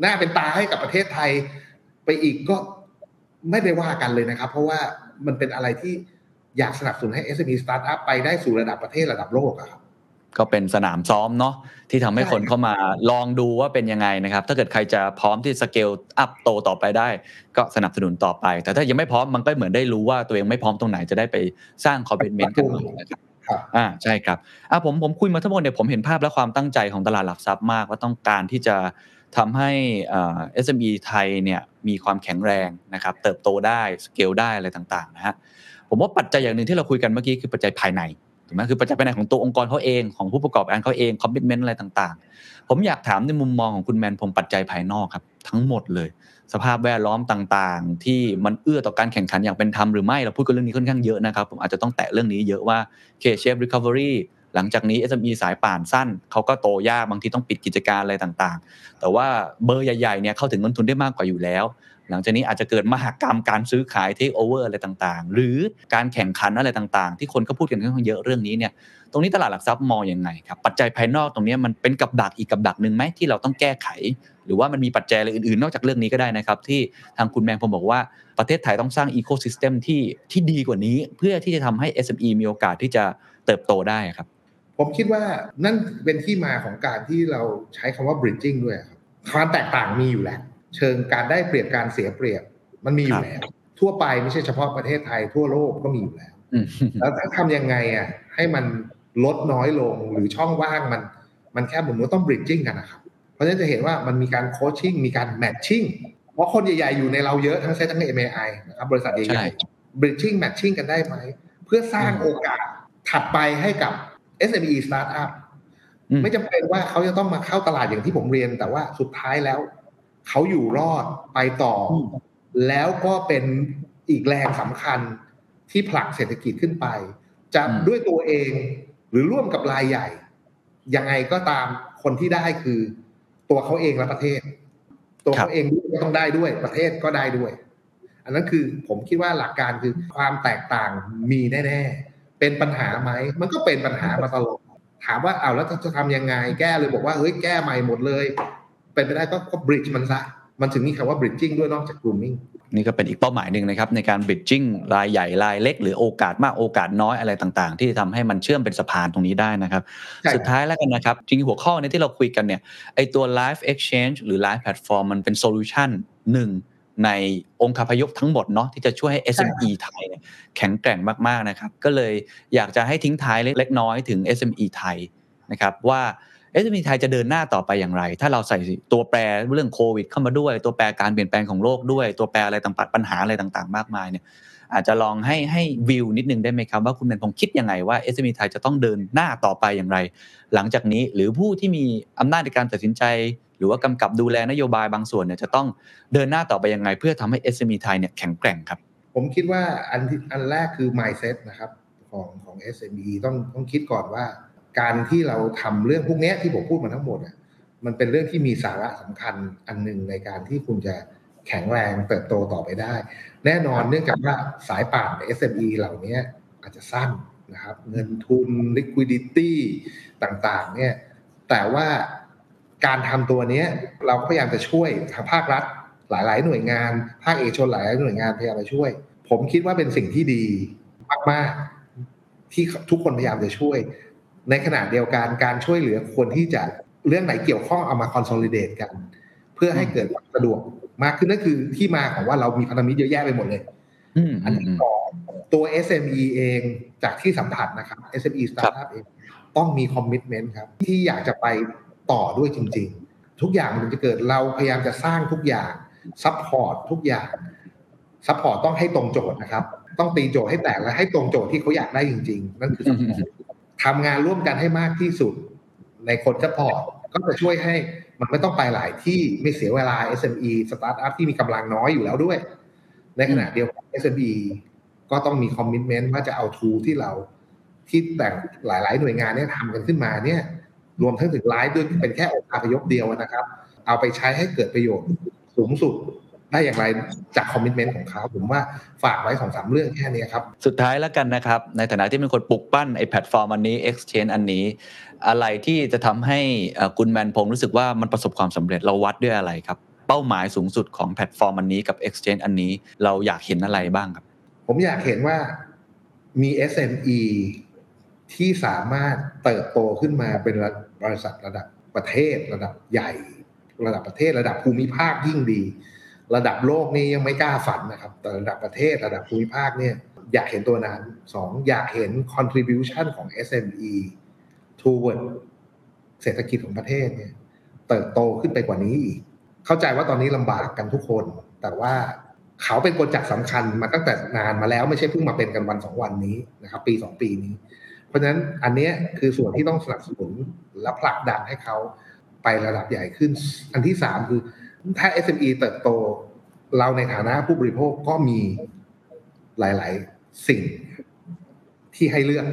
หน้าเป็นตาให้กับประเทศไทย ไปอีกก็ ไม่ได้ว่ากันเลยนะครับ เพราะว่ามันเป็นอะไรที่อยากสนับสนุนให้ SME Startup ไปได้สู่ระดับประเทศระดับโลกอะครับก็เป็นสนามซ้อมเนาะที่ทำให้ใช่คนเข้ามาลองดูว่าเป็นยังไงนะครับ ถ้าเกิดใครจะพร้อมที่สเกลอัพโตต่อไปได้ ก็สนับสนุนต่อไป แต่ถ้ายังไม่พร้อมมันก็เหมือนได้รู้ว่าตัวเองไม่พร้อมตรงไหนจะได้ไปสร้างคอมมิชเมนต์กันใหม่นะครับครับอ่าใช่ครับอ่าผมผมคุยมาทั้งหมดเนี่ยผมเห็นภาพและความตั้งใจของตลาดหลักทรัพย์มากว่าต้องการที่จะ ทำให้ SME ไทยเนี่ยมีความแข็งแรงนะครับเติบโตได้สเกลได้อะไรต่างๆนะฮะผมว่าปัจจัยอย่างหนึ่งที่เราคุยกันเมื่อกี้คือปัจจัยภายในถูกไหมคือปัจจัยภายในของตัวองค์กรเขาเองของผู้ประกอบการเขาเอง commitment อะไรต่างๆ ผมอยากถามในมุมมองของคุณแมนพงศ์ปัจจัยภายนอกครับทั้งหมดเลย สภาพแวดล้อมต่างๆ ที่มันเอื้อต่อการแข่งขันอย่างเป็นธรรมหรือไม่เราพูดกันเรื่องนี้ค่อนข้างเยอะนะครับผมอาจจะต้องแตะเรื่องนี้เยอะว่า K-shape recovery หลังจากนี้ SME สายป่านสั้นเขาก็โตยากบางทีต้องปิดกิจการอะไรต่างๆ แต่ว่าเบอร์ใหญ่ๆเนี่ยเข้าถึงเงินทุนได้มากกว่าอยู่แล้ว หลังจากนี้อาจจะเกิดมหากรรมการซื้อขาย take over อะไรต่างๆ หรือการแข่งขันอะไรต่างๆ ที่คนก็พูดกันค่อนข้างเยอะเรื่องนี้เนี่ยตรงนี้ตลาดหลักทรัพย์มองยังไงครับปัจจัยภายนอกตรงนี้มันเป็นกับดักอีกกับดักหนึ่งไหมที่เราต้องแก้ไข หรือว่ามันมีปัจจัยอะไรอื่นๆ นอกจากเรื่องนี้ก็ได้นะครับ ที่ทางคุณแมงผมบอกว่าประเทศไทยต้องสร้างอีโค y ิสเต็มที่ที่ดีกว่านี้ เพื่อที่จะทำให้ SME มีโอกาสที่จะเติบโตได้ครับ ผมคิดว่านั่นเป็นที่มาของการที่เราใช้คำว่า bridging ด้วยครับความแตกต่างมีอยู่แล้ว เชิงการได้เปรียบการเสียเปรียบมันมีอยู่แล้ว ทั่วไปไม่ใช่เฉพาะประเทศไทยทั่วโลกก็มีอยู่แล้วอืมแล้วถ้าทำยังไงอะให้มันลดน้อยลงหรือช่องว่างมัน มันแค่ผมว่าต้อง bridging กันนะครับ เพราะฉะนั้นจะเห็นว่ามันมีการโคชชิ่งมีการแมทชิ่งเพราะคนใหญ่ๆอยู่ในเราเยอะทั้งเซ็ตทั้ง MAI นะครับบริษัทใช่ใหญ่ๆ bridging matching กันได้ไหมเพื่อสร้างโอกาสถัดไปให้กับ SME startup อืมไม่จำเป็นว่าเขาจะต้องมาเข้าตลาดอย่างที่ผมเรียน แต่ว่าสุดท้ายแล้ว เขาอยู่รอดไปต่ออมแล้วก็เป็นอีกแรงสำคัญที่ผลักเศรษฐกิจขึ้นไป จะด้วยตัวเองหรือร่วมกับรายใหญ่ ยังไงก็ตามคนที่ได้คือ ตัวเขาเองและประเทศ ตัวเขาเองก็ต้องได้ด้วยประเทศก็ได้ด้วย อันนั้นคือผมคิดว่าหลักการคือความแตกต่างมีแน่ๆ เป็นปัญหาไหมมันก็เป็นปัญหามาตลอดถามว่าเอาแล้วจะทำยังไงแก้เลยบอกว่าเฮ้ยแก้ใหม่หมดเลย เป็นไปได้ก็ก็บริดจ์มันซะมันถึงมีคำว่า bridging ด้วยนอกจาก grooming นี่ก็เป็นอีกเป้าหมายหนึ่งนะครับ ในการ bridging รายใหญ่รายเล็ก หรือโอกาสมากโอกาสน้อยอะไรต่างๆ ที่ทำให้มันเชื่อมเป็นสะพานตรงนี้ได้นะครับใช่สุดท้ายแล้วกันนะครับ จริงๆหัวข้อเนี้ที่เราคุยกันเนี่ยไอตัว live exchange หรือ live platform มันเป็นโซลูชันหนึ่ง ในองค์คาพยพทั้งหมดเนาะที่จะช่วยให้ SME ไทยเนี่ยแข็งแกร่งมากๆนะครับ ก็เลยอยากจะให้ทิ้งท้ายเล็กน้อยถึง SME ไทยนะครับว่า SME ไทยจะเดินหน้าต่อไปอย่างไร ถ้าเราใส่ตัวแปรเรื่องโควิด เข้ามาด้วย ตัวแปรการเปลี่ยนแปลงของโลกด้วย ตัวแปรอะไรต่างๆปัญหาอะไรต่างๆ มากมายเนี่ยอาจจะลองให้ให้วิวนิดนึงได้ไหมครับ ว่าคุณเป็นพงษ์คิดยังไงว่า SME ไทยจะต้องเดินหน้าต่อไปอย่างไร หลังจากนี้หรือผู้ที่มีอำนาจในการตัดสินใจห รือว่ากำกับดูแลนโยบายบางส่วนเนี่ยจะต้องเดินหน้าต่อไปยังไง เพื่อทำให้ SME ไทยเนี่ยแข็งแกร่งครับ ผมคิดว่าอันที่อันแรกคือ mindset นะครับของของ SME ต้องต้องคิดก่อนว่า การที่เราทำเรื่องพวกเนี้ยที่ผมพูดมาทั้งหมดอะมันเป็นเรื่องที่มีสาระสำคัญอันหนึ่งในการที่คุณจะแข็งแรงเติบโตต่อไปได้ แน่นอนเนื่องจากว่าสายป่าน SME เหล่านี้อาจจะสั้นนะครับ เงินทุน liquidity ต่างๆเนี่ยแต่ว่า การทำตัวเนี้ยเราก็พยายามจะช่วยทางภาครัฐ หลาย ๆ หน่วยงาน ภาคเอกชนหลาย ๆ หน่วยงานพยายามมาช่วย ผมคิดว่าเป็นสิ่งที่ดีมากๆที่ทุกคนพยายามจะช่วย ในขณะเดียวกันการช่วยเหลือควรที่จะเรื่องไหนเกี่ยวข้องเอามา consolidate กัน เพื่อให้เกิดความสะดวกมากขึ้นนั่นคือที่มาของว่าเรามีพันธมิตรเยอะแยะไปหมดเลยอืมอันที่สองตัว SME เองจากที่สัมผัสนะครับ SME startup เองต้องมี commitment ครับ ที่อยากจะไป ต่อด้วยจริง ๆ ทุกอย่างมันจะเกิดเราพยายามจะสร้างทุกอย่าง support ทุกอย่าง support ต้องให้ตรงโจทย์นะครับ ต้องตีโจทย์ให้แตกและให้ตรงโจทย์ที่เขาอยากได้จริง ๆ นั่นคือ support ทำงานร่วมกันให้มากที่สุด ในคน support ก็จะช่วยให้มันไม่ต้องไปหลายที่ไม่เสียเวลา SME สตาร์ทอัพที่มีกำลังน้อยอยู่แล้วด้วย ในขณะเดียวกัน SME ก็ต้องมี commitment ว่าจะเอา tool ที่เราที่แต่ละหลาย ๆ หน่วยงานเนี่ยทำกันขึ้นมาเนี่ย รวมทั้งถึงไลฟ์ด้วยเป็นแค่องค์คาพยพเดียวนะครับ เอาไปใช้ให้เกิดประโยชน์สูงสุดได้อย่างไรจาก commitment ของเขาผมว่าฝากไว้สองสามเรื่องแค่นี้ครับ สุดท้ายแล้วกันนะครับ ในฐานะที่เป็นคนปลุกปั้นไอ้แพลตฟอร์มอันนี้ Exchange อันนี้ อะไรที่จะทำให้เอ่อคุณแมนพงศ์รู้สึกว่ามันประสบความสำเร็จเราวัดด้วยอะไรครับ เป้าหมายสูงสุดของแพลตฟอร์มอันนี้กับ Exchange อันนี้เราอยากเห็นอะไรบ้างครับ ผมอยากเห็นว่ามี SME ที่สามารถเติบโตขึ้นมาเป็นบริษัทระดับประเทศ ระดับใหญ่ ระดับประเทศ ระดับภูมิภาคยิ่งดี ระดับโลกนี่ยังไม่กล้าฝันนะครับ แต่ระดับประเทศระดับภูมิภาคเนี่ยอยากเห็นตัวนั้นสองอยากเห็น contribution ของ SME toward เศรษฐกิจของประเทศเนี่ยเติบโตขึ้นไปกว่านี้อีก เข้าใจว่าตอนนี้ลำบากกันทุกคน แต่ว่าเขาเป็นคนจักรสำคัญมาตั้งแต่นานมาแล้วไม่ใช่เพิ่งมาเป็นกันวันสองวันนี้นะครับ ปีสองปีนี้ เพราะฉะนั้นอันนี้คือส่วนที่ต้องสนับสนุนและผลักดันให้เขาไประดับใหญ่ขึ้น อันที่สามคือ ถ้า SME เติบโต เราในฐานะผู้บริโภคก็มีหลาย ๆ สิ่งที่ให้เลือก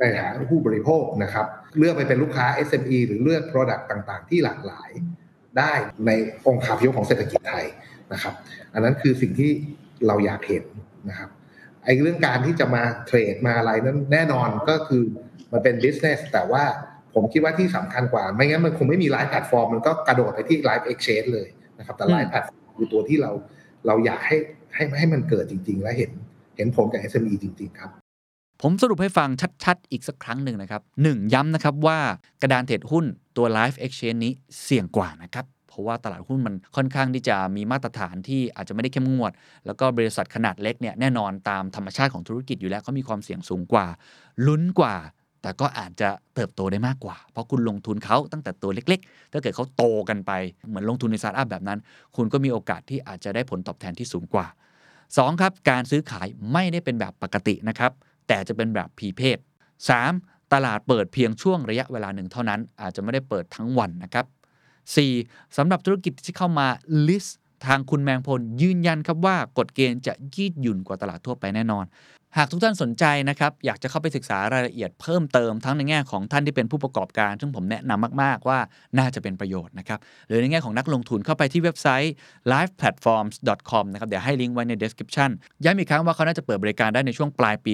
ในฐานะผู้บริโภคนะครับ เลือกไปเป็นลูกค้า SME หรือเลือก Product ต่างๆ ที่หลากหลายได้ในองค์คาพยพของเศรษฐกิจไทยนะครับ อันนั้นคือสิ่งที่เราอยากเห็นนะครับ ไอ้เรื่องการที่จะมาเทรดมาอะไรนั้นแน่นอนก็คือมันเป็น business แต่ว่าผมคิดว่าที่สำคัญกว่า ไม่งั้นมันคงไม่มี LiVE Platform มันก็กระโดดไปที่ไลฟ์ exchange เลยนะครับ แต่ LiVE Platform คือตัวที่เราเราอยากให้ให้ให้มันเกิดจริง ๆ และเห็นเห็นผลกับ SME จริง ๆ ครับ ผมสรุปให้ฟังชัด ๆ อีกสักครั้งหนึ่งนะครับ 1. ย้ำนะครับว่ากระดานเทรดหุ้นตัว Live Exchange นี้เสี่ยงกว่านะครับ เพราะว่าตลาดหุ้นมันค่อนข้างที่จะมีมาตรฐานที่อาจจะไม่ได้เข้มงวด แล้วก็บริษัทขนาดเล็กเนี่ยแน่นอนตามธรรมชาติของธุรกิจอยู่แล้วเขามีความเสี่ยงสูงกว่า ลุ้นกว่า แต่ก็อาจจะเติบโตได้มากกว่า เพราะคุณลงทุนเขาตั้งแต่ตัวเล็ก ๆ ถ้าเกิดเขาโตกันไปเหมือนลงทุนในสตาร์ทอัพแบบนั้น คุณก็มีโอกาสที่อาจจะได้ผลตอบแทนที่สูงกว่า 2. ครับการซื้อขายไม่ได้เป็นแบบปกตินะครับแต่จะเป็นแบบพีเพศ 3. ตลาดเปิดเพียงช่วงระยะเวลาหนึ่งเท่านั้น อาจจะไม่ได้เปิดทั้งวันนะครับ 4. สำหรับธุรกิจที่เข้ามา list ทางคุณแมนพงศ์ยืนยันครับว่ากฎเกณฑ์จะยืดหยุ่นกว่าตลาดทั่วไปแน่นอน หากทุกท่านสนใจนะครับอยากจะเข้าไปศึกษารายละเอียดเพิ่มเติมทั้งในแง่ของท่านที่เป็นผู้ประกอบการ ซึ่งผมแนะนำมาก ๆ ว่าน่าจะเป็นประโยชน์นะครับหรือในแง่ของนักลงทุนเข้าไปที่เว็บไซต์ liveplatforms.com นะครับเดี๋ยวให้ลิงก์ไว้ใน description ย้ำอีกครั้งว่าเขาน่าจะเปิดบริการได้ในช่วงปลายปี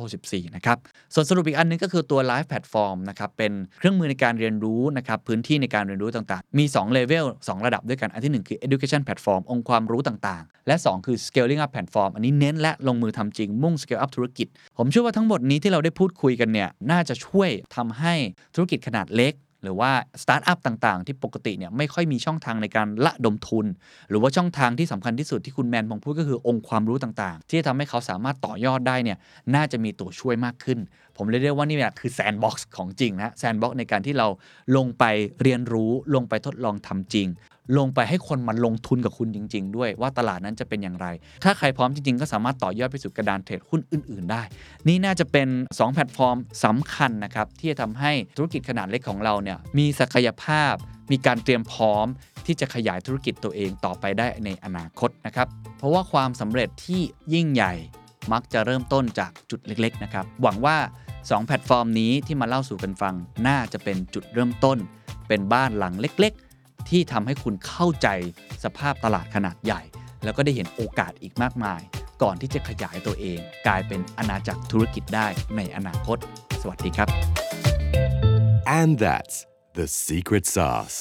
2564 นะครับส่วนสรุปอีกอันนึงก็คือตัว Live Platform นะครับเป็นเครื่องมือในการเรียนรู้นะครับพื้นที่ในการเรียนรู้ต่างๆ มี2 level 2ระดับด้วยกันอันที่ 1 คือ education platform องค์ความรู้ต่างๆ และ 2 คือ scaling up platform อันนี้เน้นและลงมือทำจริงมุ่ง scale up ธุรกิจ ผมเชื่อว่าทั้งหมดนี้ที่เราได้พูดคุยกันเนี่ยน่าจะช่วยทำให้ธุรกิจขนาดเล็กหรือว่าสตาร์ทอัพต่างๆ ที่ปกติเนี่ยไม่ค่อยมีช่องทางในการระดมทุน หรือว่าช่องทางที่สำคัญที่สุดที่คุณแมนพงศ์พูดก็คือองค์ความรู้ต่างๆ ที่จะทำให้เขาสามารถต่อยอดได้เนี่ยน่าจะมีตัวช่วยมากขึ้น ผมเลยเรียกว่านี่แหละคือ sandbox ของจริงนะ sandbox ในการที่เราลงไปเรียนรู้ลงไปทดลองทำจริง ลงไปให้คนมาลงทุนกับคุณจริง ๆ ด้วยว่าตลาดนั้นจะเป็นอย่างไร ถ้าใครพร้อมจริง ๆ ก็สามารถต่อยอดไปสู่กระดานเทรดหุ้นอื่น ๆ ได้ นี่น่าจะเป็น 2 แพลตฟอร์มสำคัญนะครับที่จะทำให้ธุรกิจขนาดเล็กของเราเนี่ยมีศักยภาพ มีการเตรียมพร้อมที่จะขยายธุรกิจตัวเองต่อไปได้ในอนาคตนะครับเพราะว่าความสำเร็จที่ยิ่งใหญ่มักจะเริ่มต้นจากจุดเล็ก ๆ นะครับ หวังว่า 2 แพลตฟอร์มนี้ที่มาเล่าสู่กันฟัง น่าจะเป็นจุดเริ่มต้น เป็นบ้านหลังเล็ก ๆ ที่ทำให้คุณเข้าใจสภาพตลาดขนาดใหญ่ แล้วก็ได้เห็นโอกาสอีกมากมาย ก่อนที่จะขยายตัวเอง กลายเป็นอาณาจักรธุรกิจได้ในอนาคต สวัสดีครับ And that's the secret sauce.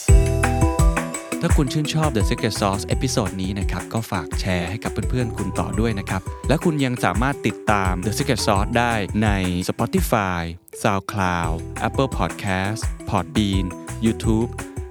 ถ้าคุณชื่นชอบ The Secret Sauce episode นี้นะครับ ก็ฝากแชร์ให้กับเพื่อนๆ คุณต่อด้วยนะครับ และคุณยังสามารถติดตาม The Secret Sauce ได้ใน Spotify, SoundCloud, Apple Podcast, Podbean, YouTube